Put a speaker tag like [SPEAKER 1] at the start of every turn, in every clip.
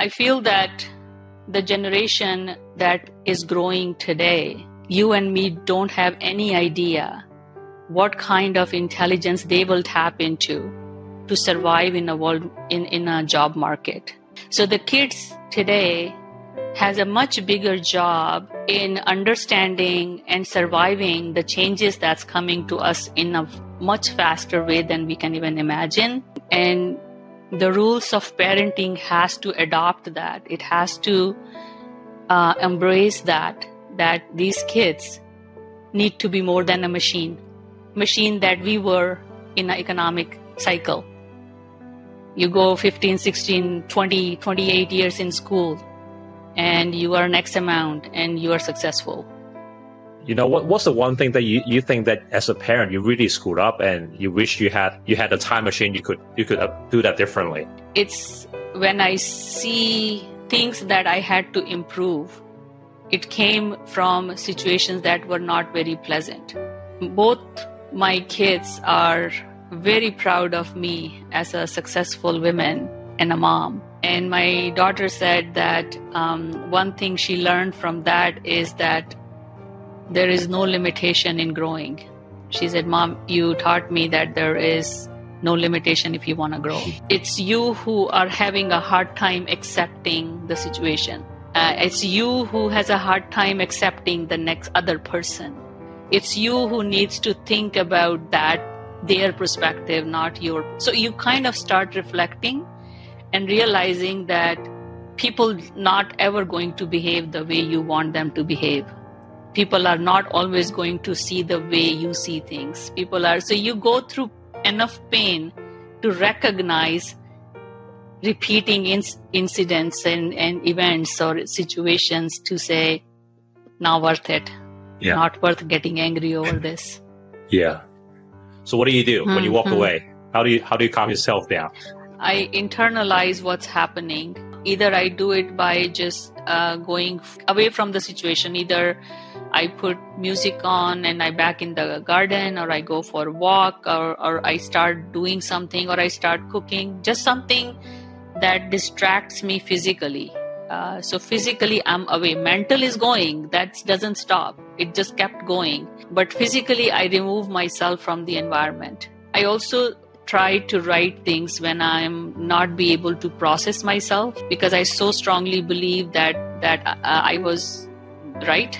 [SPEAKER 1] I feel that the generation that is growing today, you and me don't have any idea what kind of intelligence they will tap into to survive in a world in, in a job market. So the kids today has a much bigger job in understanding and surviving the changes that's coming to us in a much faster way than we can even imagine and the rules of parenting has to adopt that. It has to uh, embrace that that these kids need to be more than a machine machine that we were in an economic cycle. You go 15 16 20 28 years in school and you earn x amount and you are successful
[SPEAKER 2] you know what, what's the one thing that you, you think that as a parent you really screwed up and you wish you had you had a time machine you could you could uh, do that differently?
[SPEAKER 1] It's when i see things that i had to improve it came from situations that were not very pleasant. Both my kids are very proud of me as a successful woman and a mom. And my daughter said that um, one thing she learned from that is that there is no limitation in growing. She said, Mom, you taught me that there is no limitation if you want to grow. It's you who are having a hard time accepting the situation. Uh, it's you who has a hard time accepting the next other person. It's you who needs to think about that, their perspective, not your. So you kind of start reflecting and realizing that people not ever going to behave the way you want them to behave people are not always going to see the way you see things. People are so you go through enough pain to recognize repeating in- incidents and, and events or situations to say not worth it. Yeah. not worth getting angry over this.
[SPEAKER 2] Yeah. So what do you do mm-hmm. when you walk mm-hmm. away? How do you how do you calm yourself down?
[SPEAKER 1] I internalize what's happening. Either i do it by just uh, going away from the situation either I put music on and I back in the garden or I go for a walk or, or I start doing something or I start cooking, just something that distracts me physically. Uh, so physically I'm away. Mental is going, that doesn't stop. It just kept going. But physically I remove myself from the environment. I also try to write things when I'm not be able to process myself because I so strongly believe that that uh, I was right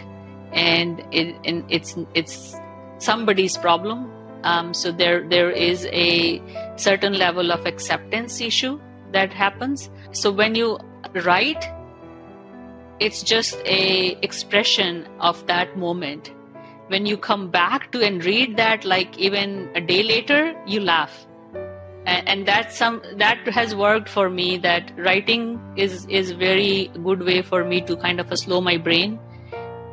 [SPEAKER 1] and it and it's it's somebody's problem. Um, so there there is a certain level of acceptance issue that happens. So when you write, it's just a expression of that moment. When you come back to and read that, like even a day later, you laugh and, and that's some that has worked for me that writing is is very good way for me to kind of slow my brain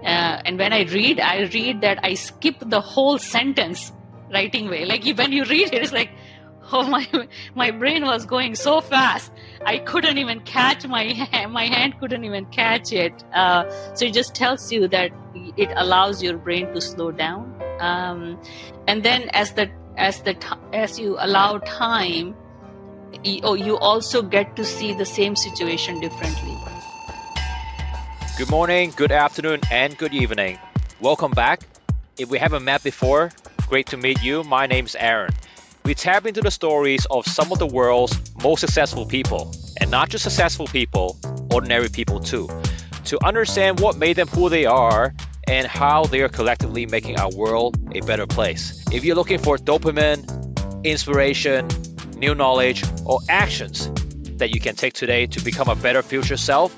[SPEAKER 1] uh, and when I read, I read that I skip the whole sentence writing way. Like when you read it, it's like, oh my, my brain was going so fast. I couldn't even catch my hand. My hand couldn't even catch it. Uh, so it just tells you that it allows your brain to slow down. Um, and then as the as the as you allow time, you, oh, you also get to see the same situation differently.
[SPEAKER 3] Good morning, good afternoon, and good evening. Welcome back. If we haven't met before, great to meet you. My name's Aaron. We tap into the stories of some of the world's most successful people, and not just successful people, ordinary people too, to understand what made them who they are and how they are collectively making our world a better place. If you're looking for dopamine, inspiration, new knowledge, or actions that you can take today to become a better future self,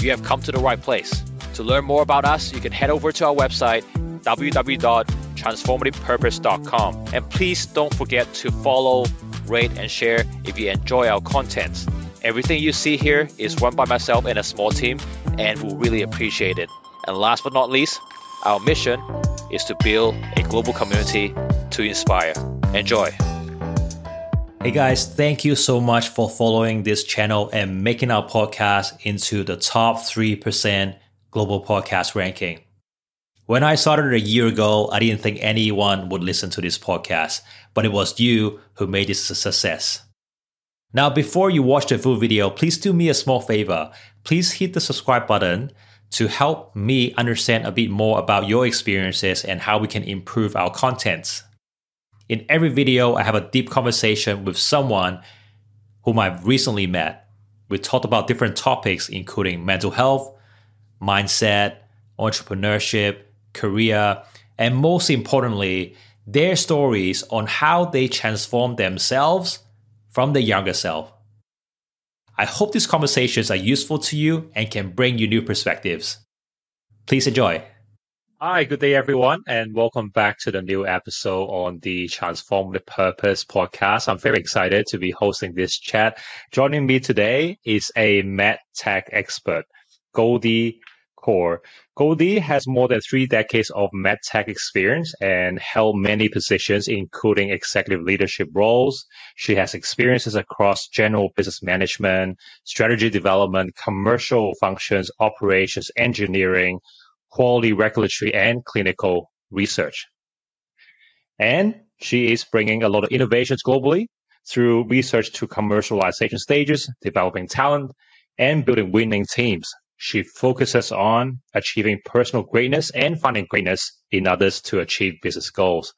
[SPEAKER 3] you have come to the right place. To learn more about us, you can head over to our website www.transformativepurpose.com. And please don't forget to follow, rate, and share if you enjoy our content. Everything you see here is run by myself and a small team, and we'll really appreciate it. And last but not least, our mission is to build a global community to inspire. Enjoy. Hey guys, thank you so much for following this channel and making our podcast into the top 3% global podcast ranking. When I started a year ago, I didn't think anyone would listen to this podcast, but it was you who made this a success. Now, before you watch the full video, please do me a small favor. Please hit the subscribe button to help me understand a bit more about your experiences and how we can improve our content. In every video, I have a deep conversation with someone whom I've recently met. We talked about different topics, including mental health, mindset, entrepreneurship, career, and most importantly, their stories on how they transform themselves from the younger self. I hope these conversations are useful to you and can bring you new perspectives. Please enjoy. Hi, good day, everyone, and welcome back to the new episode on the Transformative Purpose podcast. I'm very excited to be hosting this chat. Joining me today is a med tech expert, Goldie Kaur. Goldie has more than three decades of medtech experience and held many positions, including executive leadership roles. She has experiences across general business management, strategy development, commercial functions, operations, engineering, quality regulatory, and clinical research. And she is bringing a lot of innovations globally through research to commercialization stages, developing talent, and building winning teams she focuses on achieving personal greatness and finding greatness in others to achieve business goals.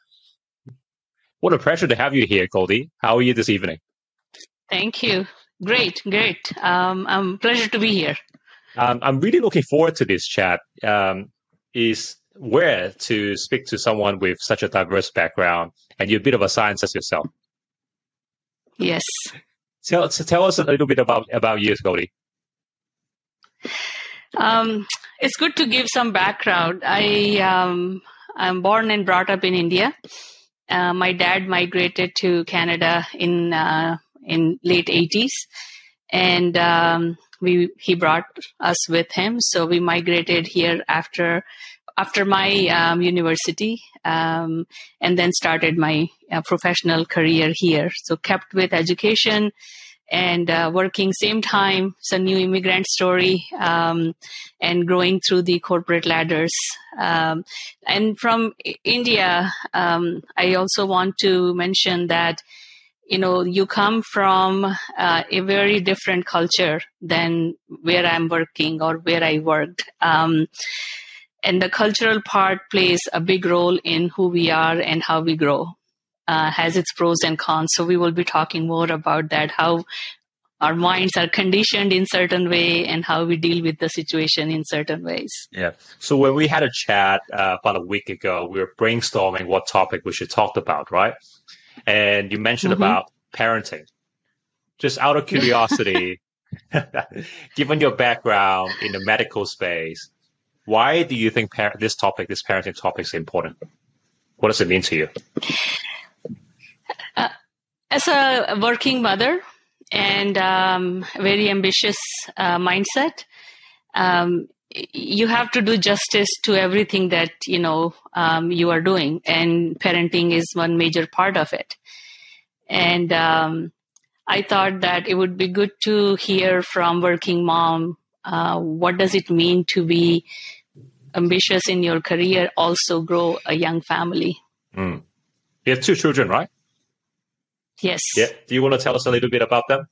[SPEAKER 3] What a pleasure to have you here, Goldie. How are you this evening?
[SPEAKER 1] Thank you. Great, great. Um, I'm pleasure to be here.
[SPEAKER 3] Um, I'm really looking forward to this chat. Um, is where to speak to someone with such a diverse background, and you're a bit of a scientist yourself.
[SPEAKER 1] Yes.
[SPEAKER 3] Tell, tell us a little bit about about you, Goldie.
[SPEAKER 1] Um, it's good to give some background. I um, I'm born and brought up in India. Uh, my dad migrated to Canada in uh, in late 80s, and um, we he brought us with him. So we migrated here after after my um, university, um, and then started my uh, professional career here. So kept with education and uh, working same time it's a new immigrant story um, and growing through the corporate ladders. Um, and from india um, i also want to mention that you know you come from uh, a very different culture than where i'm working or where i worked. Um, and the cultural part plays a big role in who we are and how we grow uh, has its pros and cons. So we will be talking more about that, how our minds are conditioned in certain way and how we deal with the situation in certain ways.
[SPEAKER 3] Yeah. So when we had a chat uh, about a week ago, we were brainstorming what topic we should talk about, right? And you mentioned mm-hmm. about parenting. Just out of curiosity, given your background in the medical space, why do you think par- this topic, this parenting topic, is important? What does it mean to you?
[SPEAKER 1] As a working mother and um, very ambitious uh, mindset, um, you have to do justice to everything that you know um, you are doing, and parenting is one major part of it. And um, I thought that it would be good to hear from working mom uh, what does it mean to be ambitious in your career, also grow a young family.
[SPEAKER 3] Mm. You have two children, right?
[SPEAKER 1] Yes.
[SPEAKER 3] Yeah. Do you want to tell us a little bit about them?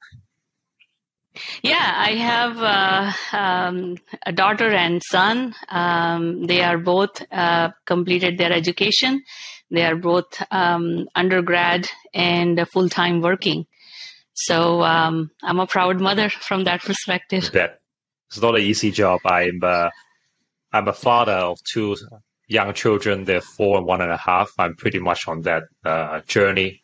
[SPEAKER 1] Yeah, I have uh, um, a daughter and son. Um, they are both uh, completed their education. They are both um, undergrad and full time working. So um, I'm a proud mother from that perspective.
[SPEAKER 3] That it's not an easy job. I'm uh, I'm a father of two young children. They're four and one and a half. I'm pretty much on that uh, journey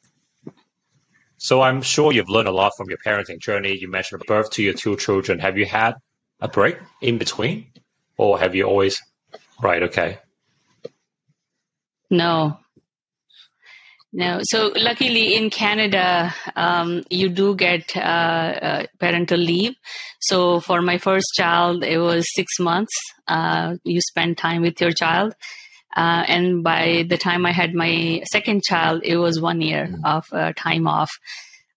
[SPEAKER 3] so I'm sure you've learned a lot from your parenting journey. You mentioned birth to your two children. Have you had a break in between, or have you always? Right. Okay.
[SPEAKER 1] No. No. So luckily in Canada, um, you do get uh, uh, parental leave. So for my first child, it was six months. Uh, you spend time with your child. Uh, and by the time I had my second child, it was one year mm-hmm. of uh, time off.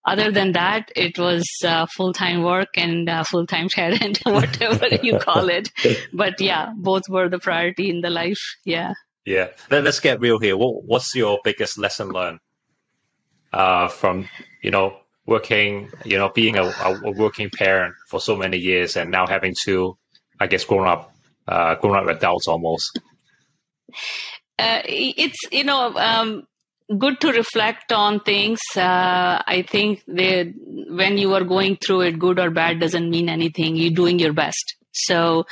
[SPEAKER 1] Other than that, it was uh, full time work and uh, full time parent, whatever you call it. But yeah, both were the priority in the life. Yeah.
[SPEAKER 3] Yeah. Then let's get real here. What, what's your biggest lesson learned uh, from, you know, working, you know, being a, a, working parent for so many years, and now having two, I guess, grown up, uh, grown up adults almost?
[SPEAKER 1] Uh, it's you know um, good to reflect on things. Uh, I think they, when you are going through it, good or bad doesn't mean anything. You're doing your best. So,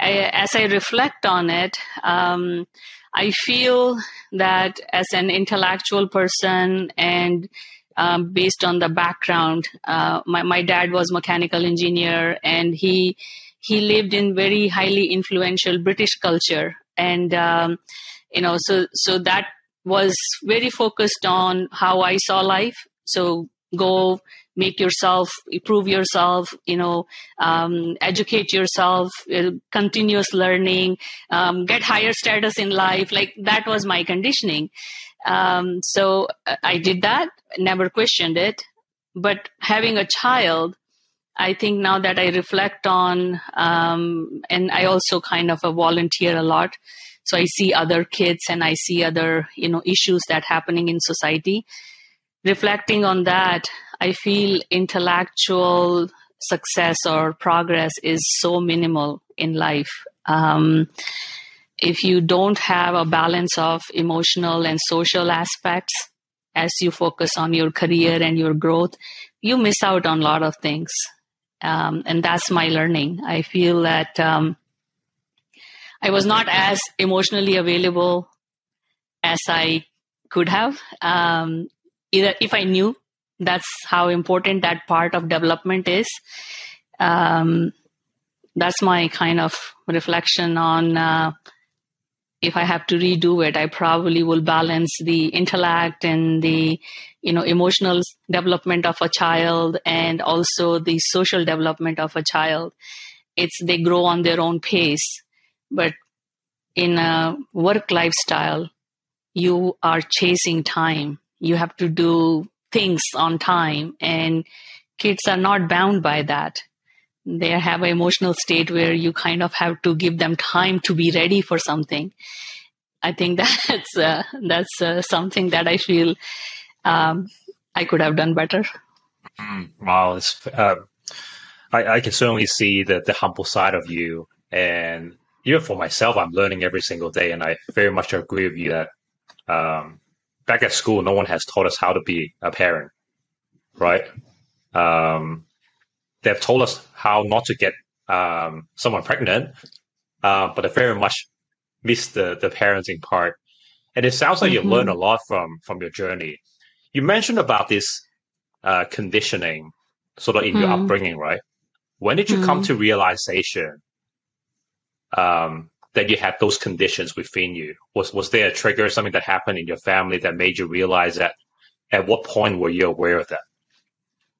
[SPEAKER 1] I, as I reflect on it, um, I feel that as an intellectual person and um, based on the background, uh, my, my dad was mechanical engineer and he he lived in very highly influential British culture and um, you know so so that was very focused on how I saw life. So go make yourself, improve yourself, you know, um, educate yourself, uh, continuous learning, um, get higher status in life. Like that was my conditioning. Um, so uh, I did that, never questioned it. But having a child, I think now that I reflect on, um, and I also kind of a volunteer a lot. So i see other kids and i see other you know issues that happening in society. Reflecting on that i feel intellectual success or progress is so minimal in life. Um, if you don't have a balance of emotional and social aspects as you focus on your career and your growth you miss out on a lot of things um, and that's my learning i feel that um, I was not as emotionally available as I could have. Um, either if I knew that's how important that part of development is. Um, that's my kind of reflection on uh, if I have to redo it, I probably will balance the intellect and the you know emotional development of a child and also the social development of a child. It's they grow on their own pace but in a work lifestyle, you are chasing time. You have to do things on time, and kids are not bound by that. They have an emotional state where you kind of have to give them time to be ready for something. I think that's uh, that's uh, something that I feel um, I could have done better.
[SPEAKER 3] Mm, wow, uh, I, I can certainly see the the humble side of you, and even for myself, I'm learning every single day, and I very much agree with you that um, back at school, no one has taught us how to be a parent, right? Um, they've told us how not to get um, someone pregnant, uh, but I very much miss the the parenting part. And it sounds like mm-hmm. you learned a lot from from your journey. You mentioned about this uh, conditioning, sort of in mm-hmm. your upbringing, right? When did you mm-hmm. come to realization um, that you had those conditions within you? Was was there a trigger, something that happened in your family that made you realize that? At what point were you aware of that?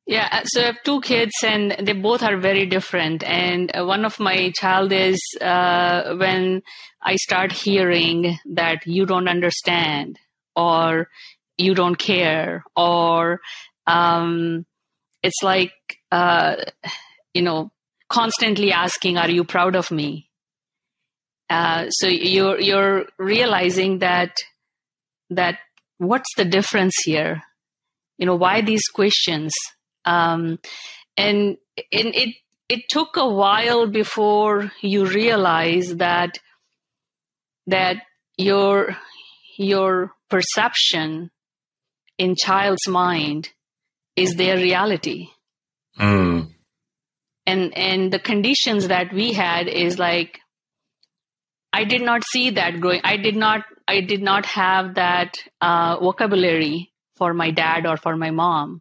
[SPEAKER 1] Yeah, uh, so I have two kids, and they both are very different. And uh, one of my child is uh, when I start hearing that you don't understand, or you don't care, or um, it's like uh, you know constantly asking, "Are you proud of me?" Uh, so you're you're realizing that that what's the difference here? You know, why these questions? Um, and, and it it took a while before you realize that that your your perception in child's mind is their reality.
[SPEAKER 3] Mm.
[SPEAKER 1] And and the conditions that we had is like I did not see that growing. I did not. I did not have that uh, vocabulary for my dad or for my mom.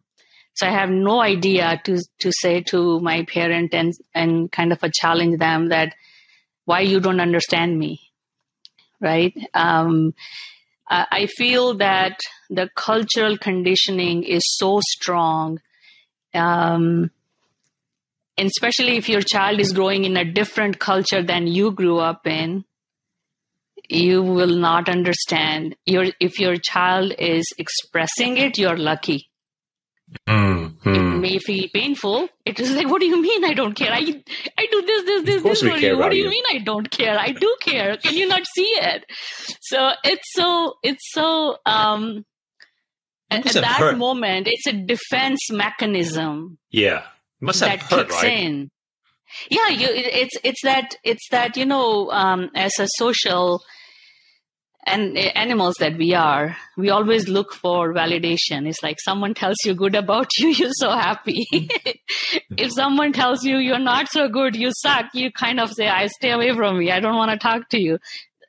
[SPEAKER 1] So I have no idea to to say to my parent and and kind of a challenge them that why you don't understand me, right? Um, I feel that the cultural conditioning is so strong. Um, and especially if your child is growing in a different culture than you grew up in, you will not understand. Your if your child is expressing it, you're lucky. May feel painful. It is like, what do you mean? I don't care. I I do this, this, this, this for you. What do you, you mean? I don't care. I do care. Can you not see it? So it's so it's so um, at
[SPEAKER 3] have
[SPEAKER 1] that
[SPEAKER 3] hurt.
[SPEAKER 1] moment, it's a defense mechanism
[SPEAKER 3] Yeah. It must have
[SPEAKER 1] that
[SPEAKER 3] hurt,
[SPEAKER 1] kicks
[SPEAKER 3] right?
[SPEAKER 1] in. Yeah, you, it's it's that it's that you know, um, as a social and uh, animals that we are, we always look for validation. It's like someone tells you good about you, you're so happy. if someone tells you you're not so good, you suck, you kind of say, "I stay away from me. I don't want to talk to you."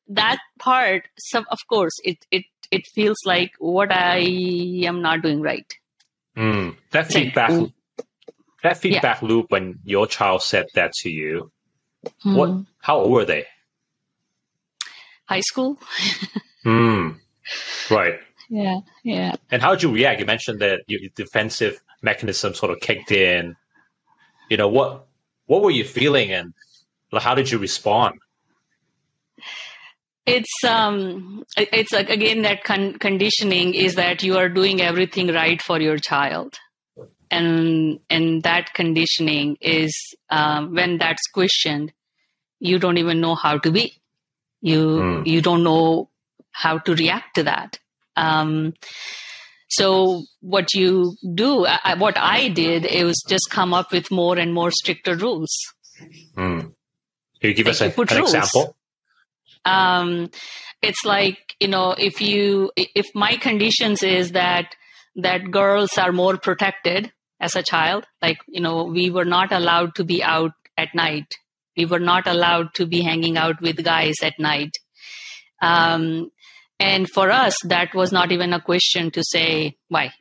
[SPEAKER 1] That part, so of course, it it it feels like what I am not doing right.
[SPEAKER 3] Mm. That
[SPEAKER 1] like,
[SPEAKER 3] feedback that feedback loop when your child said that to you, what
[SPEAKER 1] Hmm.
[SPEAKER 3] how old were they?
[SPEAKER 1] High school?
[SPEAKER 3] Hmm. Right.
[SPEAKER 1] Yeah, yeah.
[SPEAKER 3] And how did you react? You mentioned that your defensive mechanism sort of kicked in. You know what? What were you feeling, and how did you respond?
[SPEAKER 1] it's um it's like again that con- conditioning is that you are doing everything right for your child and and that conditioning is um, when that's questioned you don't even know how to be you
[SPEAKER 3] Mm.
[SPEAKER 1] you don't know how to react to that um so what you do I, what i did it was just come up with more and more stricter rules
[SPEAKER 3] Hmm. Can you give
[SPEAKER 1] Like
[SPEAKER 3] us
[SPEAKER 1] you
[SPEAKER 3] a,
[SPEAKER 1] put
[SPEAKER 3] an
[SPEAKER 1] rules.
[SPEAKER 3] example?
[SPEAKER 1] um, it's like you know if you if my conditions is that that girls are more protected as a child like you know we were not allowed to be out at night we were not allowed to be hanging out with guys at night. Um, and for us that was not even a question to say why?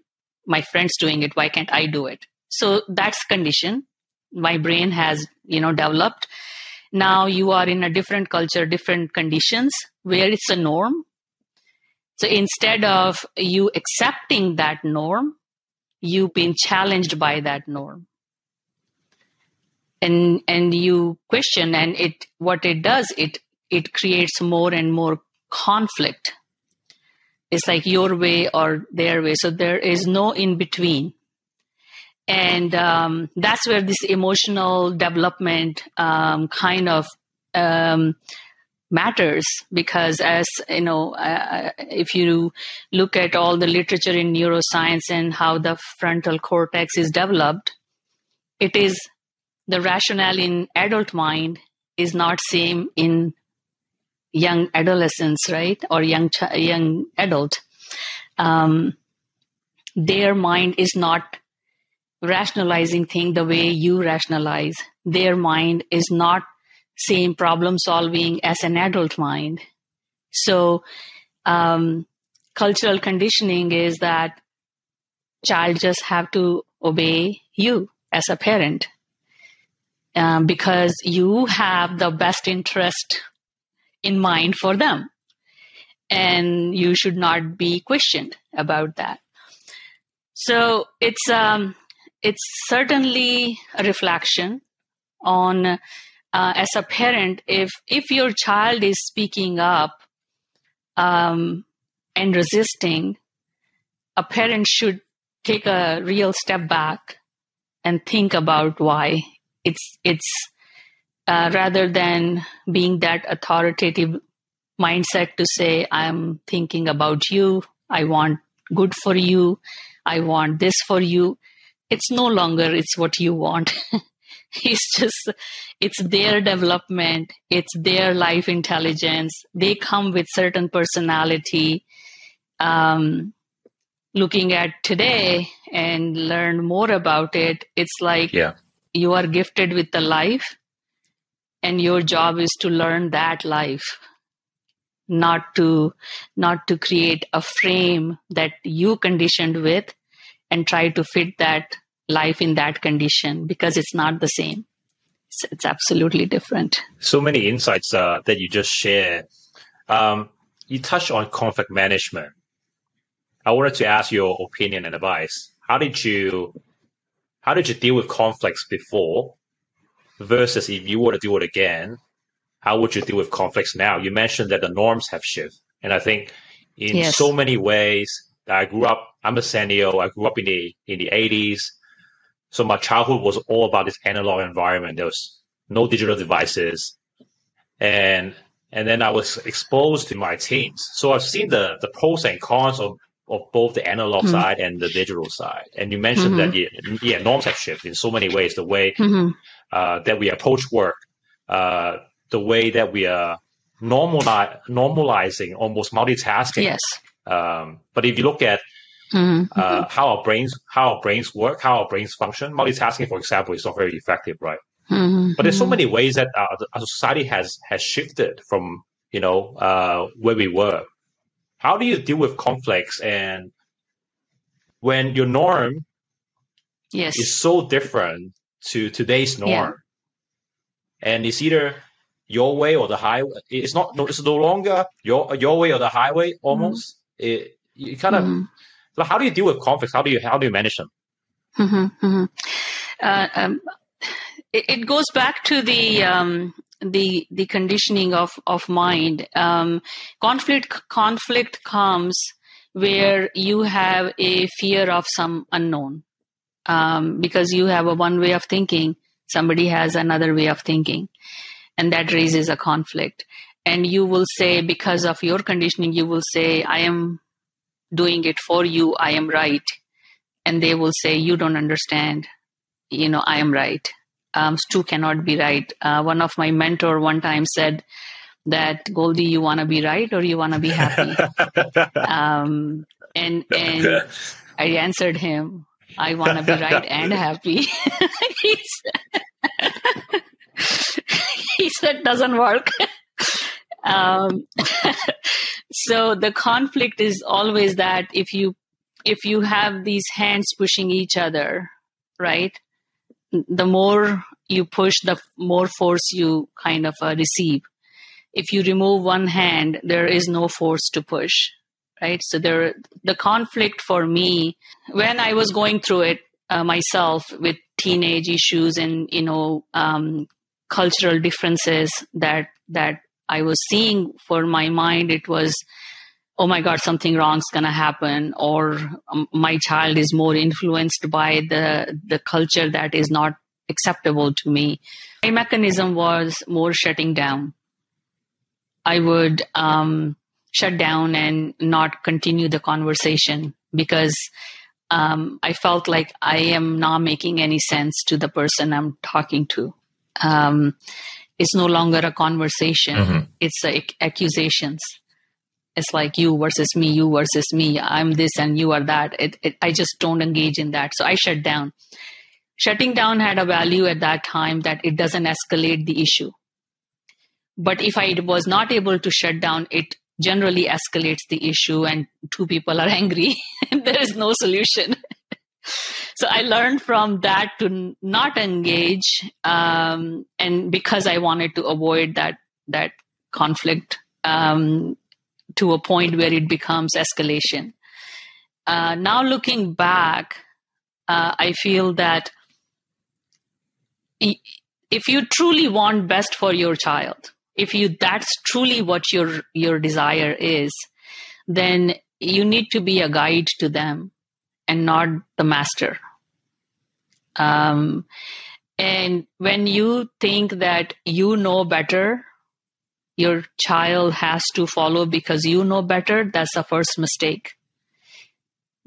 [SPEAKER 1] My friend's doing it. Why can't i do it? So that's condition my brain has you know developed. Now you are in a different culture different conditions where it's a norm. So instead of you accepting that norm you've been challenged by that norm and and you question and it what it does it it creates more and more conflict. It's like your way or their way. So there is no in between and um, that's where this emotional development um, kind of um, matters because as you know uh, if you look at all the literature in neuroscience and how the frontal cortex is developed it is the rationale in adult mind is not same in young adolescents right? Or young ch- young adult. Um, their mind is not rationalizing thing the way you rationalize. Their mind is not same problem solving as an adult mind. So um, cultural conditioning is that child just have to obey you as a parent um, because you have the best interest in mind for them. And you should not be questioned about that. So it's um, it's certainly a reflection on uh, as a parent if if your child is speaking up um, and resisting a parent should take a real step back and think about why it's it's uh, rather than being that authoritative mindset to say i'm thinking about you. I want good for you. I want this for you. It's no longer it's what you want. It's just it's their development. It's their life intelligence. They come with certain personality. Um, looking at today and learn more about it it's like
[SPEAKER 3] Yeah.
[SPEAKER 1] You are gifted with the life and your job is to learn that life not to not to create a frame that you conditioned with and try to fit that life in that condition because it's not the same it's, it's absolutely different
[SPEAKER 3] So many insights uh, that you just shared. Um, you touched on conflict management. I wanted to ask your opinion and advice. How did you how did you deal with conflicts before versus if you were to do it again? How would you deal with conflicts now? You mentioned that the norms have shifted, and I think in
[SPEAKER 1] Yes.
[SPEAKER 3] so many ways that I grew up. I'm a Sanio. I grew up in the in the 80s, so my childhood was all about this analog environment. There was no digital devices, and and then I was exposed to my teens. So I've seen the the pros and cons of of both the analog mm-hmm. side and the digital side. And you mentioned mm-hmm. that yeah, yeah, norms have shifted in so many ways. The way mm-hmm. uh, that we approach work, uh, the way that we are normali- normalizing almost multitasking.
[SPEAKER 1] Yes.
[SPEAKER 3] Um, but if you look at mm-hmm. uh, how our brains how our brains work, how our brains function, multitasking, for example, is not very effective, right? Mm-hmm. But there's so many ways that our, our society has has shifted from you know uh, where we were how do you deal with conflicts and when your norm
[SPEAKER 1] yes.
[SPEAKER 3] is so different to today's norm yeah. and it's either your way or the highway it's not it's no longer your your way or the highway almost mm-hmm. it you kind of mm-hmm. so how do you deal with conflicts how do you how do you manage them
[SPEAKER 1] mm-hmm, mm-hmm. uh, um, it, it, goes back to the um, the the conditioning of of mind. Um, conflict conflict comes where you have a fear of some unknown, um, because you have a one way of thinking, somebody has another way of thinking, and that raises a conflict. And you will say, because of your conditioning, you will say, "I am doing it for you. I am right," and they will say, "You don't understand. You know, I am right." Um, two cannot be right. Uh, one of my mentor one time said that Goldie, you want to be right or you want to be happy? um, and and I answered him, I want to be right and happy. he, said, he said, doesn't work. um, so the conflict is always that if you if you have these hands pushing each other, right? The more you push, the more force you kind of uh, receive. If you remove one hand, there is no force to push, right? So there, the conflict for me when I was going through it uh, myself with teenage issues and you know um, cultural differences that that I was seeing for my mind, it was oh my god something wrong's going to happen or um, my child is more influenced by the the culture that is not acceptable to me. My mechanism was more shutting down. I would um, shut down and not continue the conversation because um, i felt like i am not making any sense to the person i'm talking to. Um, it's no longer a conversation. Mm-hmm. it's uh, accusations it's like you versus me, you versus me. I'm this and you are that. It, it, I just don't engage in that. So I shut down. Shutting down had a value at that time that it doesn't escalate the issue. But if I was not able to shut down, it generally escalates the issue and two people are angry there is no solution. so I learned from that to not engage. Um, and because I wanted to avoid that, that conflict, um, to a point where it becomes escalation. Uh, now, looking back, uh, I feel that if you truly want best for your child, if you that's truly what your your desire is, then you need to be a guide to them and not the master. Um, and when you think that you know better your child has to follow because you know better, that's the first mistake.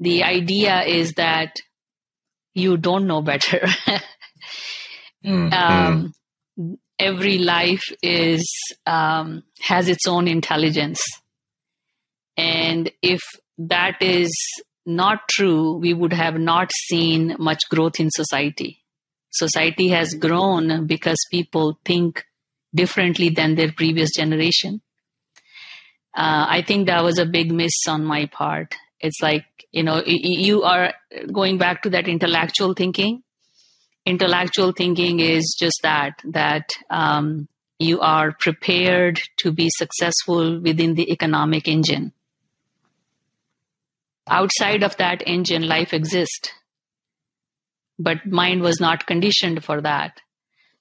[SPEAKER 1] The idea is that you don't know better. mm-hmm. um, every life is um, has its own intelligence, and if that is not true, we would have not seen much growth in society. Society has grown because people think differently than their previous generation. Uh, I think that was a big miss on my part. It's like, you know, you are going back to that intellectual thinking. Intellectual thinking is just that, that um, you are prepared to be successful within the economic engine. Outside of that engine, life exists. But mind was not conditioned for that.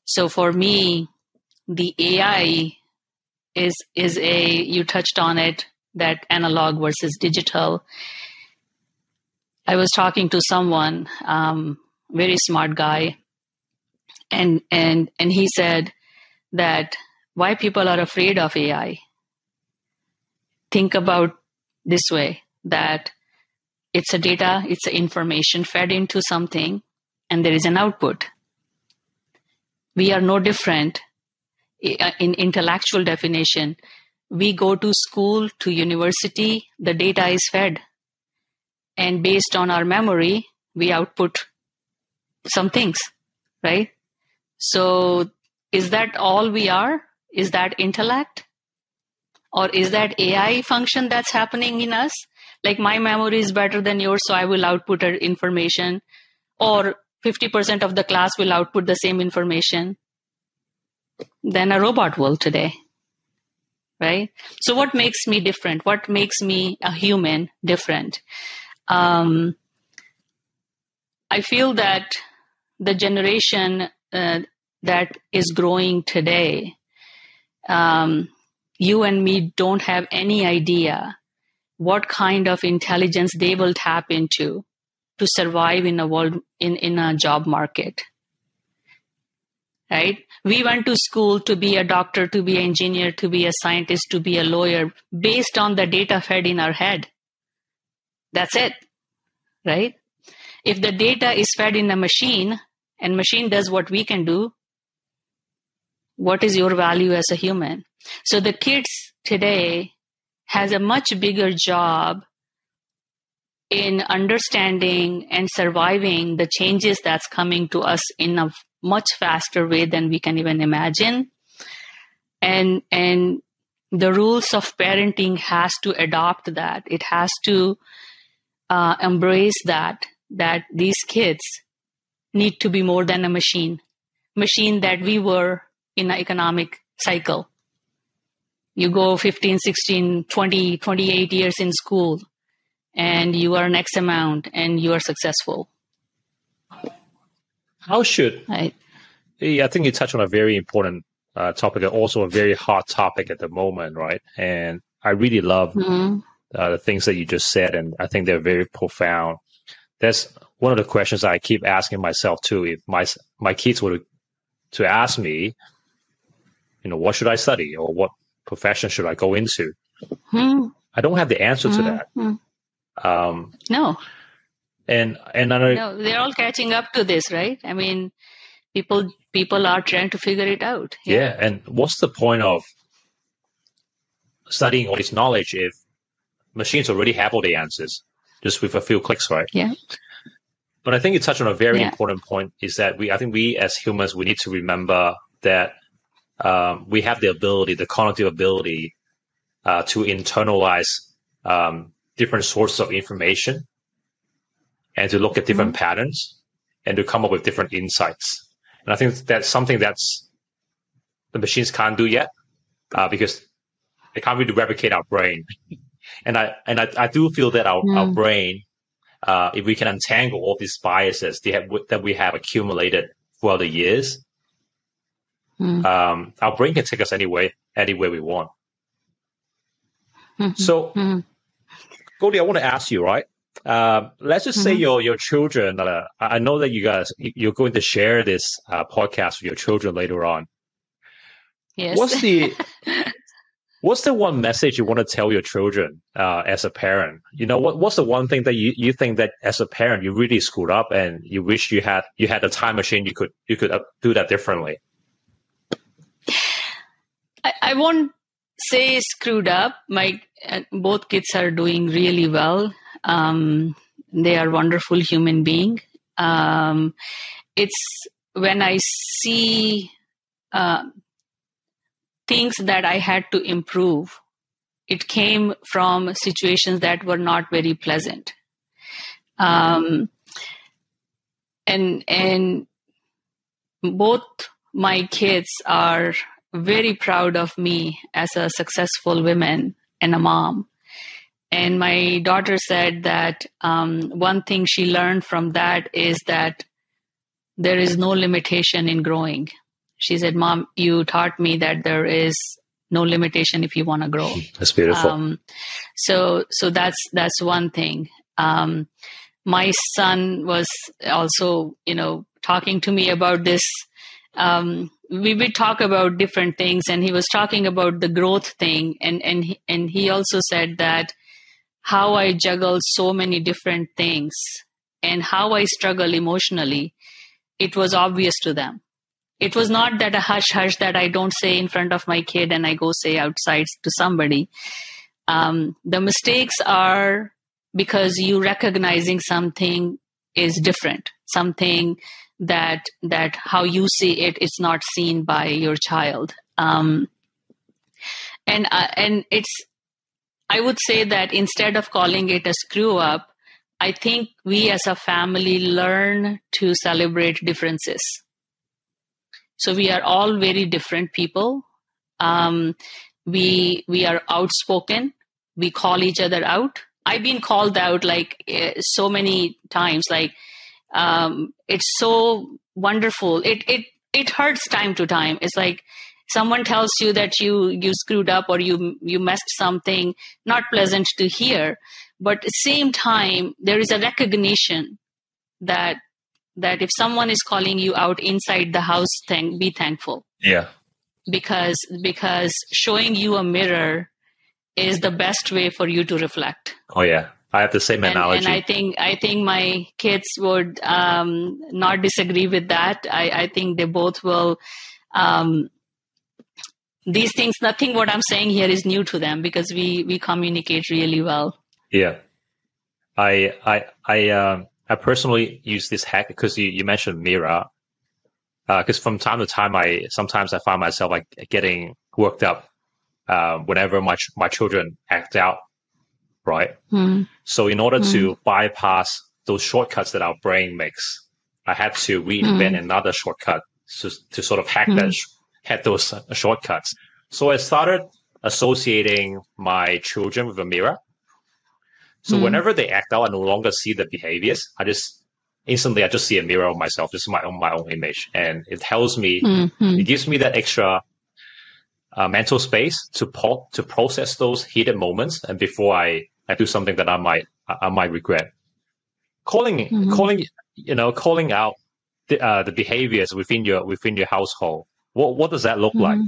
[SPEAKER 1] So for me, the AI is is a you touched on it that analog versus digital. I was talking to someone, um, very smart guy, and and and he said that why people are afraid of AI. Think about this way that it's a data, it's information fed into something, and there is an output. We are no different Uh, in intellectual definition. We go to school, to university, the data is fed. And based on our memory, we output some things, right? So is that all we are? Is that intellect? Or is that AI function that's happening in us? Like my memory is better than yours, so I will output information. Or 50% of the class will output the same information than a robot will today. Right? So what makes me different? What makes me a human different? Um, I feel that the generation uh, that is growing today, um, you and me don't have any idea what kind of intelligence they will tap into to survive in a world in, in a job market right we went to school to be a doctor to be an engineer to be a scientist to be a lawyer based on the data fed in our head. That's it right? If the data is fed in a machine and machine does what we can do what is your value as a human? So the kids today has a much bigger job in understanding and surviving the changes that's coming to us in a much faster way than we can even imagine. And and the rules of parenting has to adopt that. It has to uh, embrace that that these kids need to be more than a machine machine that we were in an economic cycle. You go 15 16 20 28 years in school and you are an x amount and you are successful
[SPEAKER 3] how should
[SPEAKER 1] right.
[SPEAKER 3] i think you touched on a very important uh, topic and also a very hot topic at the moment right and i really love mm-hmm. uh, the things that you just said and i think they're very profound that's one of the questions i keep asking myself too if my my kids were to to ask me you know what should i study or what profession should I go into? Hmm. I don't have the answer to that. Hmm.
[SPEAKER 1] Um, no.
[SPEAKER 3] And and I
[SPEAKER 1] no, they're all catching up to this, right? I mean, people people are trying to figure it out.
[SPEAKER 3] Yeah. yeah and what's the point of studying all this knowledge if machines already have all the answers just with a few clicks, right?
[SPEAKER 1] Yeah.
[SPEAKER 3] But I think you touched on a very yeah. important point is that we I think we as humans we need to remember that um, we have the ability, the cognitive ability uh, to internalize um, different sources of information and to look at different mm-hmm. patterns and to come up with different insights. And I think that's something that's the machines can't do yet uh, because they can't really replicate our brain. and I and I, I do feel that our, mm. our brain, uh, if we can untangle all these biases have, that we have accumulated throughout the years, Mm. Um, our brain can take us anywhere, anywhere we want. Mm-hmm. So, mm-hmm. Goldie, I want to ask you, right? Uh, let's just say mm-hmm. your your children. Uh, I know that you guys you're going to share this uh, podcast with your children later on.
[SPEAKER 1] Yes.
[SPEAKER 3] What's the What's the one message you want to tell your children uh, as a parent? You know, what, what's the one thing that you, you think that as a parent you really screwed up and you wish you had you had a time machine you could you could uh, do that differently?
[SPEAKER 1] I, I won't say screwed up. My uh, both kids are doing really well. Um, they are wonderful human being. Um, it's when I see uh, things that I had to improve. It came from situations that were not very pleasant. Um, and and both my kids are very proud of me as a successful woman and a mom. And my daughter said that um, one thing she learned from that is that there is no limitation in growing. She said, "Mom, you taught me that there is no limitation if you want to grow."
[SPEAKER 3] That's beautiful. Um,
[SPEAKER 1] so, so that's that's one thing. Um, my son was also, you know, talking to me about this um, we would talk about different things and he was talking about the growth thing and and he, and he also said that how I juggle so many different things and how I struggle emotionally, it was obvious to them. It was not that a hush hush that I don't say in front of my kid and I go say outside to somebody. Um, the mistakes are because you recognizing something is different, something that that how you see it is not seen by your child. Um, and uh, and it's I would say that instead of calling it a screw up, I think we as a family learn to celebrate differences. So we are all very different people. Um, we we are outspoken. We call each other out. I've been called out like uh, so many times. Like um, it's so wonderful. It it it hurts time to time. It's like someone tells you that you you screwed up or you you messed something not pleasant to hear but at the same time there is a recognition that that if someone is calling you out inside the house thing be thankful
[SPEAKER 3] yeah
[SPEAKER 1] because because showing you a mirror is the best way for you to reflect
[SPEAKER 3] oh yeah I have the same analogy.
[SPEAKER 1] And, and I think I think my kids would um, not disagree with that. I, I think they both will um, these things nothing what i'm saying here is new to them because we we communicate really well
[SPEAKER 3] yeah i i i um i personally use this hack because you, you mentioned mirror because uh, from time to time i sometimes i find myself like getting worked up uh, whenever my my children act out right mm. so in order mm. to bypass those shortcuts that our brain makes i had to reinvent mm. another shortcut to, to sort of hack that sh- had those uh, shortcuts. So I started associating my children with a mirror. So mm. whenever they act out, I no longer see the behaviors. I just instantly I just see a mirror of myself, just my own my own image, and it tells me, mm-hmm. it gives me that extra uh, mental space to po- to process those heated moments, and before I I do something that I might I might regret. Calling mm-hmm. calling you know calling out the, uh, the behaviors within your within your household what what does that look mm-hmm. like?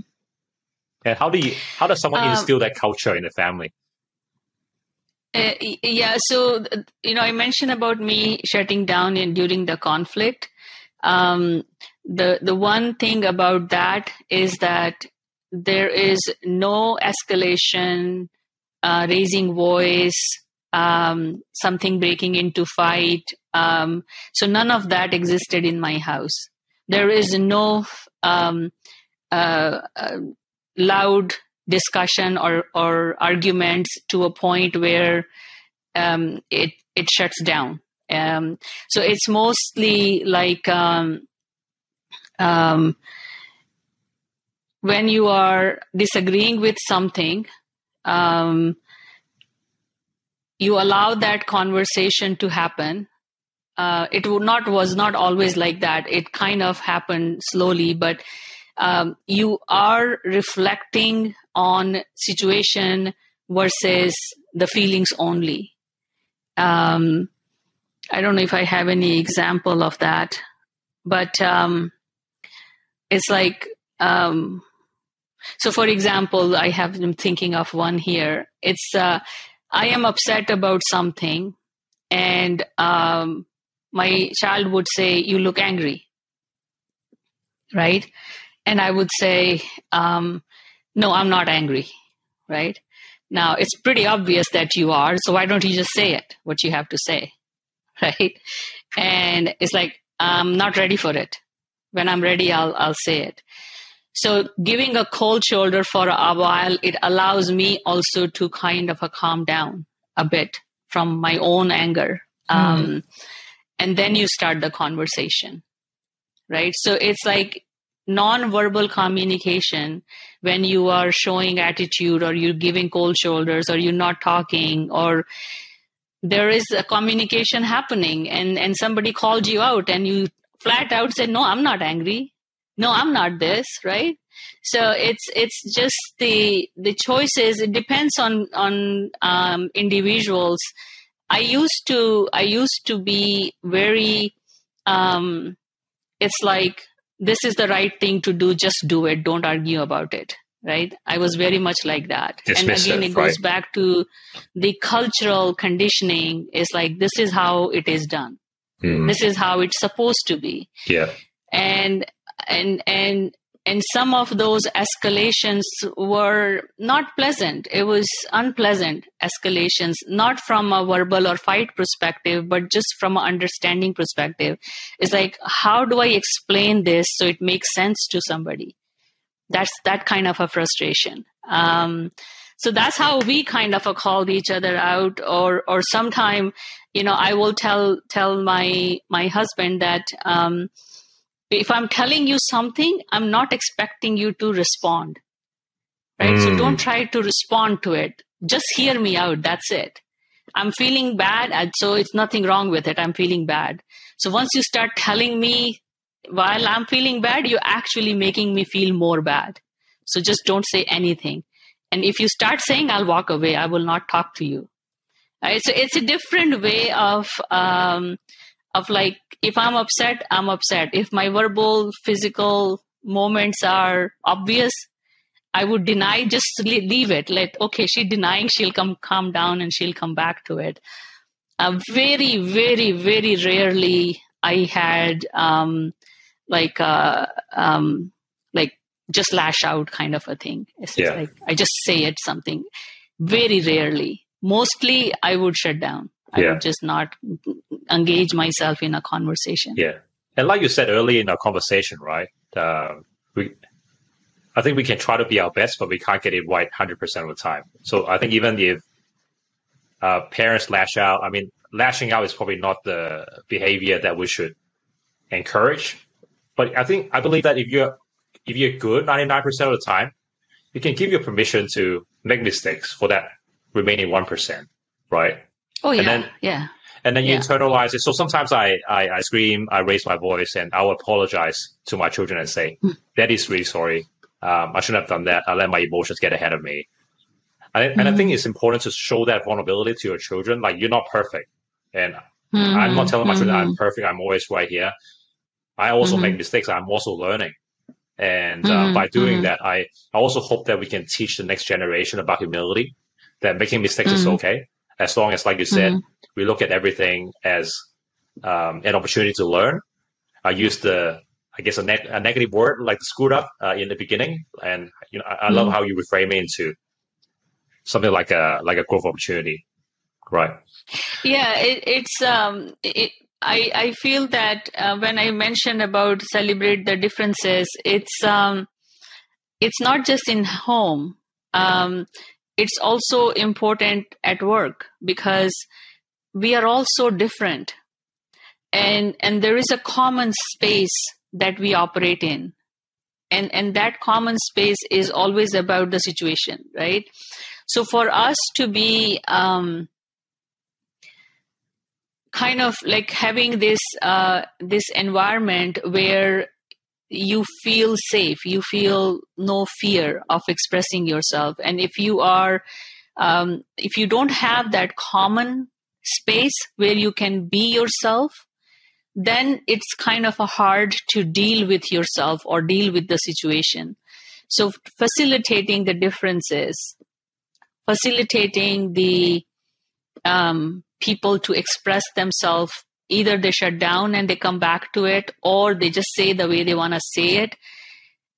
[SPEAKER 3] And how do you how does someone um, instill that culture in the family?
[SPEAKER 1] Uh, yeah, so you know, I mentioned about me shutting down in during the conflict. Um, the the one thing about that is that there is no escalation, uh, raising voice, um, something breaking into fight. Um, so none of that existed in my house. There is no um, uh, uh, loud discussion or, or arguments to a point where um, it it shuts down. Um, so it's mostly like um, um, when you are disagreeing with something, um, you allow that conversation to happen uh, it would not was not always like that. It kind of happened slowly, but um, you are reflecting on situation versus the feelings only. Um, I don't know if I have any example of that, but um, it's like um, so. For example, I have them thinking of one here. It's uh, I am upset about something, and um, my child would say, You look angry. Right? And I would say, um, No, I'm not angry. Right? Now, it's pretty obvious that you are. So why don't you just say it, what you have to say? Right? And it's like, I'm not ready for it. When I'm ready, I'll, I'll say it. So giving a cold shoulder for a while, it allows me also to kind of a calm down a bit from my own anger. Mm. Um, and then you start the conversation right? So it's like non-verbal communication when you are showing attitude or you're giving cold shoulders or you're not talking or there is a communication happening and and somebody called you out and you flat out said no i'm not angry. No i'm not this right? So it's it's just the the choices it depends on on um, individuals I used to I used to be very um, it's like this is the right thing to do just do it don't argue about it right? I was very much like that.
[SPEAKER 3] Dismissive,
[SPEAKER 1] and again it goes
[SPEAKER 3] right.
[SPEAKER 1] back to the cultural conditioning is like this is how it is done.
[SPEAKER 3] Mm,
[SPEAKER 1] this is how it's supposed to be.
[SPEAKER 3] Yeah.
[SPEAKER 1] and and and and some of those escalations were not pleasant. It was unpleasant escalations not from a verbal or fight perspective but just from an understanding perspective. It's like how do i explain this so it makes sense to somebody? That's that kind of a frustration. Um, so that's how we kind of called each other out or or sometime you know i will tell tell my my husband that um, if i'm telling you something i'm not expecting you to respond. Right? So
[SPEAKER 3] Mm.
[SPEAKER 1] don't try to respond to it. Just hear me out. That's it. I'm feeling bad and so it's nothing wrong with it. I'm feeling bad. So once you start telling me while i'm feeling bad you're actually making me feel more bad. So just don't say anything. And if you start saying i'll walk away. I will not talk to you. Right? So it's a different way of um of like if i'm upset i'm upset. If my verbal physical moments are obvious i would deny just leave it. Let okay she's denying she'll come calm down and she'll come back to it. Uh, very very very rarely i had um like uh um like just lash out kind of a thing. It's
[SPEAKER 3] Yeah.
[SPEAKER 1] like i just say it something. Very rarely. Mostly i would shut down i
[SPEAKER 3] Yeah.
[SPEAKER 1] would just not engage myself in a conversation
[SPEAKER 3] Yeah. And like you said earlier in our conversation, right? Uh, we, I think we can try to be our best, but we can't get it right 100% of the time. So I think even if uh, parents lash out, I mean, lashing out is probably not the behavior that we should encourage. But I think, I believe that if you're, if you're good 99% of the time, you can give your permission to make mistakes for that remaining 1%, right?
[SPEAKER 1] Oh yeah
[SPEAKER 3] then-
[SPEAKER 1] yeah
[SPEAKER 3] and then you
[SPEAKER 1] Yeah.
[SPEAKER 3] internalize it. So sometimes I, I, I scream, I raise my voice, and I will apologize to my children and say,
[SPEAKER 1] Hmm.
[SPEAKER 3] "Daddy's really sorry. Um, I shouldn't have done that. I let my emotions get ahead of me." And, and I
[SPEAKER 1] Hmm.
[SPEAKER 3] think it's important to show that vulnerability to your children. Like you're not perfect, and I'm not telling my children I'm
[SPEAKER 1] Mhm.
[SPEAKER 3] perfect. I'm always right here. I also make mistakes. I'm also learning. And uh,
[SPEAKER 1] Mhm,
[SPEAKER 3] by doing
[SPEAKER 1] mhm.
[SPEAKER 3] that, I, I also hope that we can teach the next generation about humility, that making mistakes is
[SPEAKER 1] Mhm.
[SPEAKER 3] okay. As long as, like you said,
[SPEAKER 1] Mhm.
[SPEAKER 3] we look at everything as um, an opportunity to learn. I use the, I guess, a, neg- a negative word like screwed up uh, in the beginning, and you know, I, I love
[SPEAKER 1] Mhm.
[SPEAKER 3] how you reframe it into something like a like a growth opportunity, right?
[SPEAKER 1] yeah it, it's um it, i i feel that uh, when i mentioned about celebrate the differences it's um it's not just in home um it's also important at work because we are all so different. And and there is a common space that we operate in. And and that common space is always about the situation right? So for us to be um kind of like having this uh, this environment where you feel safe. You feel no fear of expressing yourself. And if you are um, if you don't have that common space where you can be yourself then it's kind of hard to deal with yourself or deal with the situation. So facilitating the differences facilitating the um, people to express themselves either they shut down and they come back to it or they just say the way they want to say it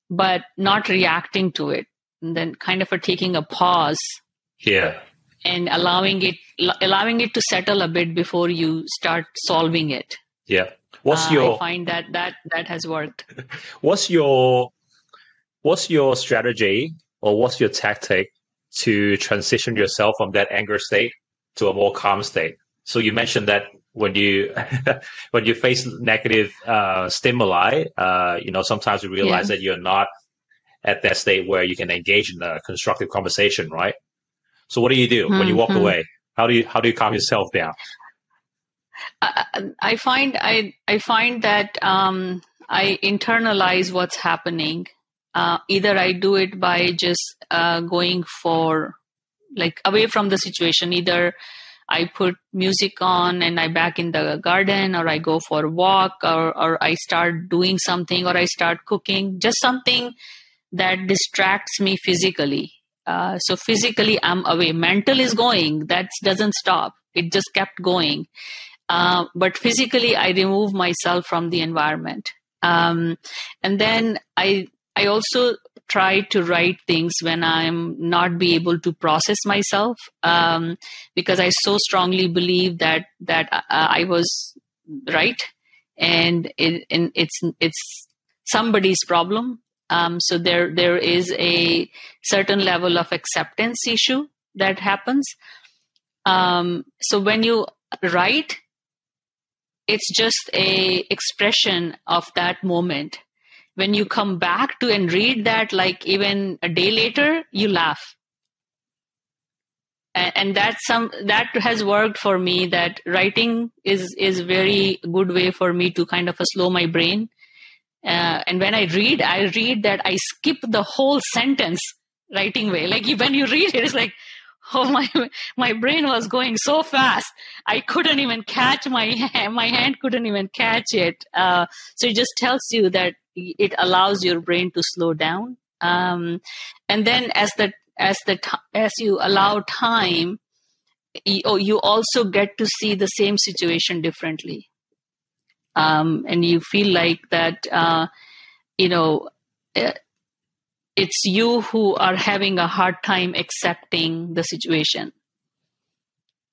[SPEAKER 1] but not reacting to it. And then kind of a taking a pause.
[SPEAKER 3] Yeah,
[SPEAKER 1] and allowing it allowing it to settle a bit before you start solving it.
[SPEAKER 3] Yeah. What's
[SPEAKER 1] Uh,
[SPEAKER 3] your
[SPEAKER 1] i find that that that has worked.
[SPEAKER 3] What's your what's your strategy or what's your tactic to transition yourself from that anger state to a more calm state so you mentioned that when you when you face negative uh, stimuli uh, you know sometimes you realize that you're not at that state where you can engage in a constructive conversation right so what do you do when you walk
[SPEAKER 1] Mhm.
[SPEAKER 3] away how do you how do you calm yourself down
[SPEAKER 1] I, I find I I find that um, I internalize what's happening. Uh, either I do it by just uh, going for like away from the situation. Either I put music on and I back in the garden, or I go for a walk, or or I start doing something, or I start cooking. Just something that distracts me physically. Uh, so physically, I'm away. Mental is going. That doesn't stop. It just kept going. Uh, but physically, I remove myself from the environment. Um, and then I I also try to write things when I'm not be able to process myself um, because I so strongly believe that that uh, I was right and it, and it's it's somebody's problem. Um, so there there is a certain level of acceptance issue that happens. Um, so when you write, it's just a expression of that moment. When you come back to and read that, like even a day later, you laugh. And that's some that has worked for me that writing is is very good way for me to kind of slow my brain. Uh, and when i read i read that i skip the whole sentence writing way. Like when you read it it's like oh my my brain was going so fast. I couldn't even catch my my hand couldn't even catch it. Uh, so it just tells you that it allows your brain to slow down. Um, and then as the as the as you allow time you, oh, you also get to see the same situation differently. Um, and you feel like that uh, you know eh, it's you who are having a hard time accepting the situation.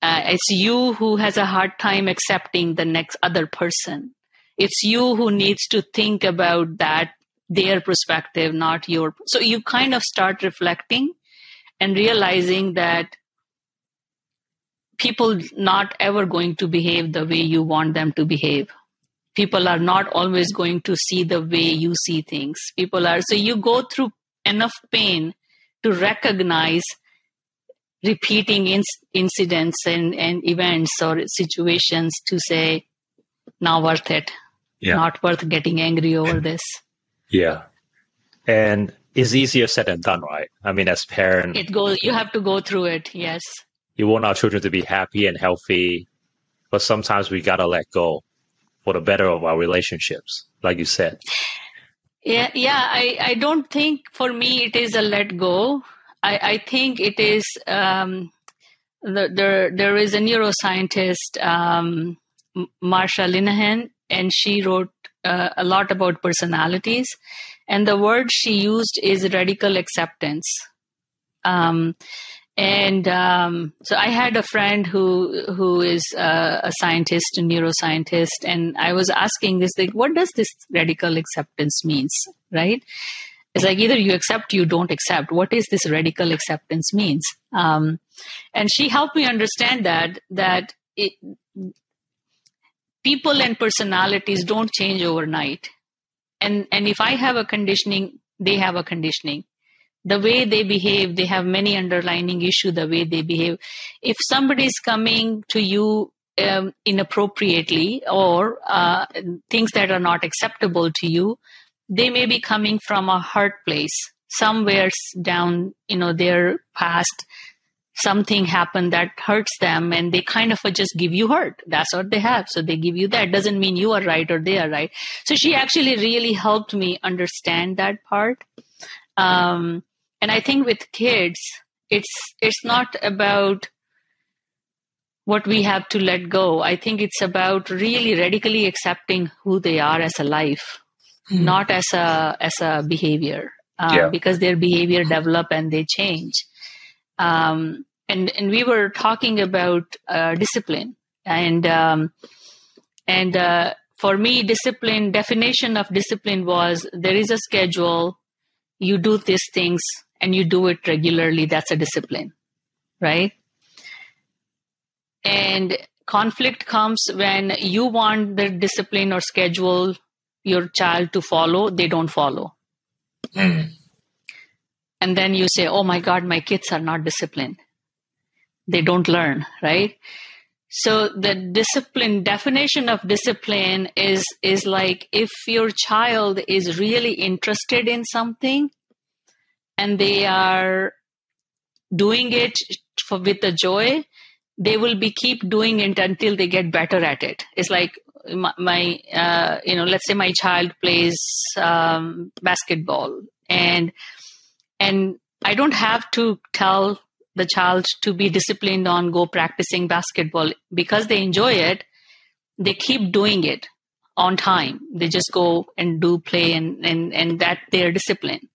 [SPEAKER 1] Uh, it's you who has a hard time accepting the next other person. It's you who needs to think about that their perspective not your. So you kind of start reflecting and realizing that people not ever going to behave the way you want them to behave. People are not always going to see the way you see things. People are so you go through enough pain to recognize repeating inc- incidents and, and events or situations to say not worth it yeah. not worth getting angry over this
[SPEAKER 4] yeah and it's easier said than done, right? I mean, as parent,
[SPEAKER 1] it goes. You have to go through it. Yes.
[SPEAKER 4] You want our children to be happy and healthy, but sometimes we gotta let go for the better of our relationships, like you said.
[SPEAKER 1] Yeah, yeah. I, I don't think for me it is a let go. I, I think it is. Um, the, there there is a neuroscientist, um, Marsha Linehan, and she wrote uh, a lot about personalities and the word she used is radical acceptance um, and um, so I had a friend who who is uh, a scientist, a neuroscientist, and I was asking this like, what does this radical acceptance means, right? It's like either you accept, you don't accept. What is this radical acceptance means? Um, and she helped me understand that that it, people and personalities don't change overnight and and if i have a conditioning they have a conditioning the way they behave they have many underlining issue the way they behave. If somebody is coming to you um, inappropriately or uh, things that are not acceptable to you they may be coming from a hurt place somewhere down you know their past. Something happened that hurts them and they kind of just give you hurt. That's what they have. So they give you that. Doesn't mean you are right or they are right. So she actually really helped me understand that part. Um, and i think with kids it's it's not about what we have to let go. I think it's about really radically accepting who they are as a life mm. not as a as a behavior uh, yeah. because their behavior develop and they change. Um, and and we were talking about uh, discipline. And um, and uh, for me discipline definition of discipline was there is a schedule. You do these things and you do it regularly that's a discipline right and conflict comes when you want the discipline or schedule your child to follow they don't follow mm. and then you say oh my god my kids are not disciplined they don't learn, right? So the discipline definition of discipline is is like if your child is really interested in something and they are doing it for, with the joy, they will be keep doing it until they get better at it. It's like my, my uh, you know, let's say my child plays um, basketball and and i don't have to tell the child to be disciplined on go practicing basketball. Because they enjoy it they keep doing it on time. They just go and do play and and and that their discipline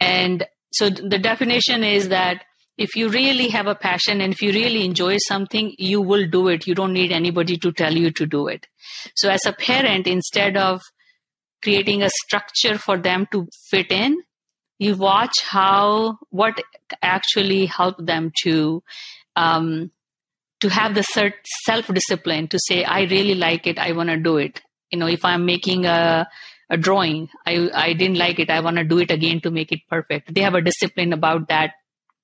[SPEAKER 1] and so the definition is that if you really have a passion and if you really enjoy something you will do it. You don't need anybody to tell you to do it. So as a parent instead of creating a structure for them to fit in you watch how what actually help them to um, to have the self discipline to say i really like it. I want to do it. You know if i'm making a a drawing. I i didn't like it. I want to do it again to make it perfect. They have a discipline about that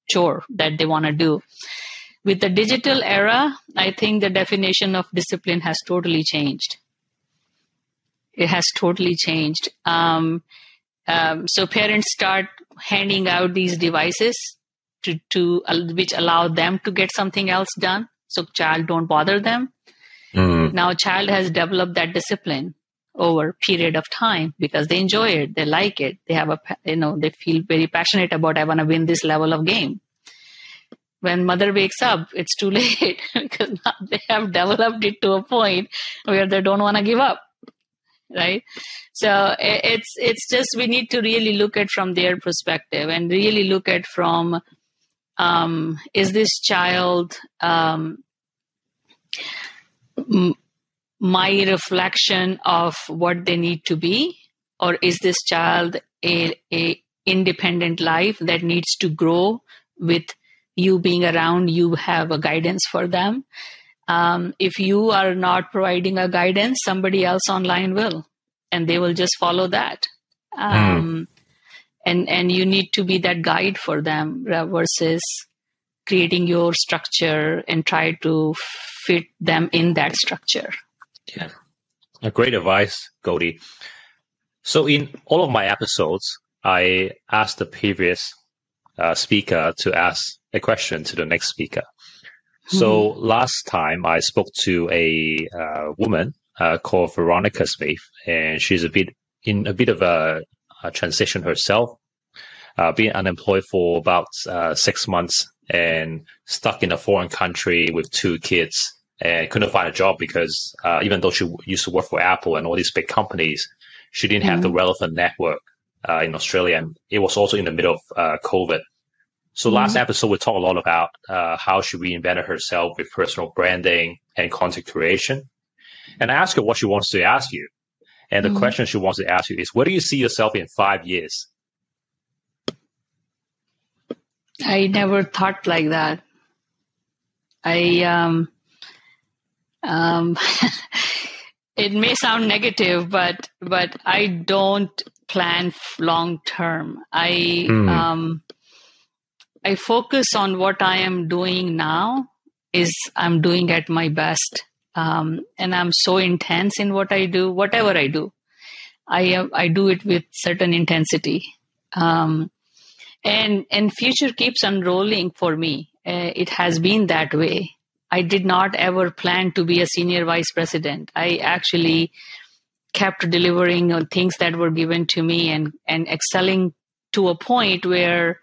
[SPEAKER 1] chore that they want to do. With the digital era i think the definition of discipline has totally changed. It has totally changed. Um, um, so parents start handing out these devices to, to uh, which allow them to get something else done. So child don't bother them. Mm. Now child has developed that discipline over period of time because they enjoy it, they like it, they have a you know they feel very passionate about I want to win this level of game. When mother wakes up, it's too late because they have developed it to a point where they don't want to give up right so it's it's just we need to really look at from their perspective and really look at from um, is this child um, my reflection of what they need to be or is this child a, a independent life that needs to grow with you being around you have a guidance for them um, if you are not providing a guidance, somebody else online will, and they will just follow that. Um, mm. And and you need to be that guide for them versus creating your structure and try to fit them in that structure.
[SPEAKER 3] Yeah, a great advice, Golddy. So in all of my episodes, I ask the previous uh, speaker to ask a question to the next speaker. So mm-hmm. last time I spoke to a uh, woman uh, called Veronica Smith, and she's a bit in a bit of a, a transition herself, uh, being unemployed for about uh, six months and stuck in a foreign country with two kids and couldn't find a job because uh, even though she used to work for Apple and all these big companies, she didn't mm-hmm. have the mm-hmm. relevant network uh, in Australia, and it was also in the middle of COVID. So mm-hmm. last episode, we talked a lot about uh, how she reinvented herself with personal branding and content creation. And I asked her what she wants to ask you. And the mm-hmm. question she wants to ask you is, where do you see yourself in five years?
[SPEAKER 1] I never thought like that. I, um, um, it may sound negative, but, but I don't plan long term. I, mm. um, I focus on what I am doing now is I'm doing at my best. Um, and I'm so intense in what I do, whatever I do. I, I do it with certain intensity. Um, and, and future keeps unrolling for me. Uh, it has been that way. I did not ever plan to be a senior vice president. I actually kept delivering on things that were given to me and, and excelling to a point where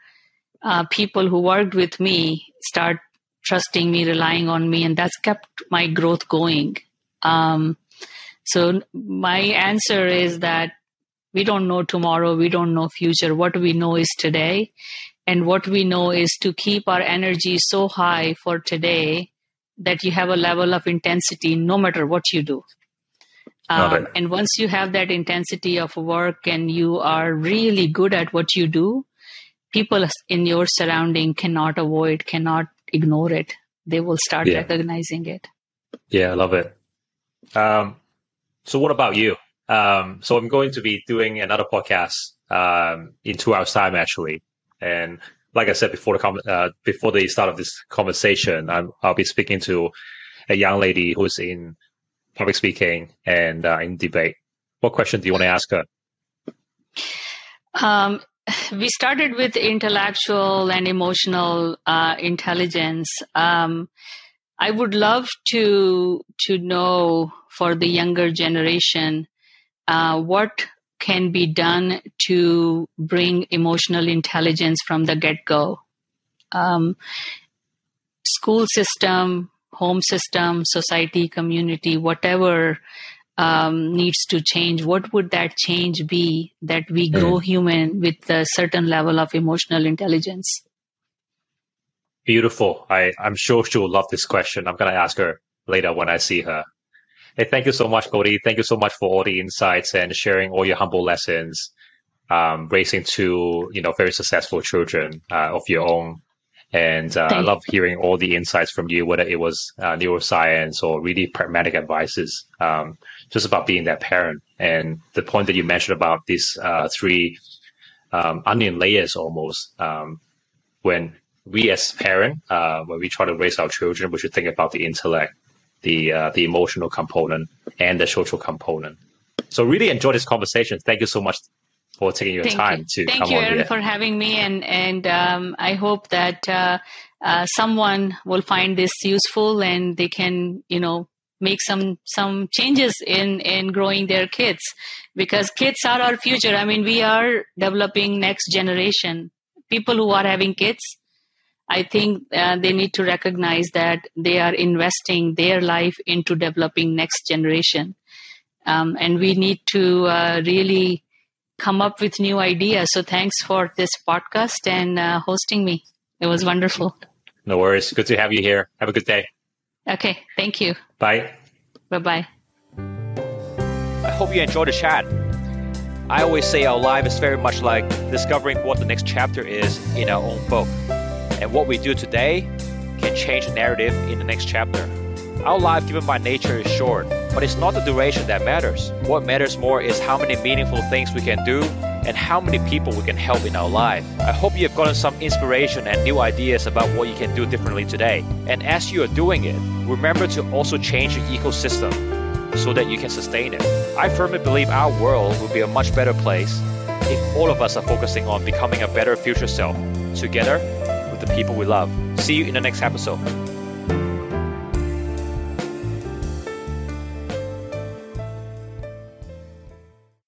[SPEAKER 1] uh, people who worked with me start trusting me, relying on me, and that's kept my growth going. Um, so my answer is that we don't know tomorrow, we don't know future. What we know is today, and what we know is to keep our energy so high for today that you have a level of intensity no matter what you do. Um, and once you have that intensity of work and you are really good at what you do, people in your surrounding cannot avoid, cannot ignore it. They will start yeah. recognizing it.
[SPEAKER 3] Yeah, I love it. Um, so, what about you? Um, so, I'm going to be doing another podcast um, in two hours' time, actually. And like I said before the com- uh, before the start of this conversation, i will be speaking to a young lady who's in public speaking and uh, in debate. What question do you want to ask her?
[SPEAKER 1] Um, we started with intellectual and emotional uh, intelligence. Um, I would love to to know for the younger generation uh, what can be done to bring emotional intelligence from the get go. Um, school system, home system, society, community, whatever um, needs to change, what would that change be that we grow mm. human with a certain level of emotional intelligence?
[SPEAKER 3] Beautiful. I, I'm sure she will love this question. I'm going to ask her later when I see her. Hey, thank you so much, Cody. Thank you so much for all the insights and sharing all your humble lessons, um, raising two, you know, very successful children uh, of your own. And uh, I love hearing all the insights from you, whether it was uh, neuroscience or really pragmatic advices, um, just about being that parent. And the point that you mentioned about these uh, three um, onion layers almost, um, when we as parent, uh, when we try to raise our children, we should think about the intellect, the uh, the emotional component and the social component. So really enjoy this conversation. Thank you so much for taking your
[SPEAKER 1] Thank
[SPEAKER 3] time
[SPEAKER 1] you.
[SPEAKER 3] to
[SPEAKER 1] Thank
[SPEAKER 3] come
[SPEAKER 1] you,
[SPEAKER 3] on
[SPEAKER 1] Aaron,
[SPEAKER 3] here.
[SPEAKER 1] for having me, and and um, I hope that uh, uh, someone will find this useful and they can, you know, make some some changes in in growing their kids because kids are our future. I mean, we are developing next generation people who are having kids I think uh, they need to recognize that they are investing their life into developing next generation. Um, and we need to uh, really come up with new ideas. So thanks for this podcast and uh, hosting me. It was wonderful.
[SPEAKER 3] No worries. Good to have you here. Have a good day.
[SPEAKER 1] Okay. Thank you.
[SPEAKER 3] Bye.
[SPEAKER 1] Bye bye.
[SPEAKER 4] I hope you enjoyed the chat. I always say our life is very much like discovering what the next chapter is in our own book. And what we do today can change the narrative in the next chapter. Our life, given by nature, is short, but it's not the duration that matters. What matters more is how many meaningful things we can do and how many people we can help in our life. I hope you have gotten some inspiration and new ideas about what you can do differently today. And as you are doing it, remember to also change your ecosystem so that you can sustain it. I firmly believe our world will be a much better place if all of us are focusing on becoming a better future self together people we love. See you in the next episode.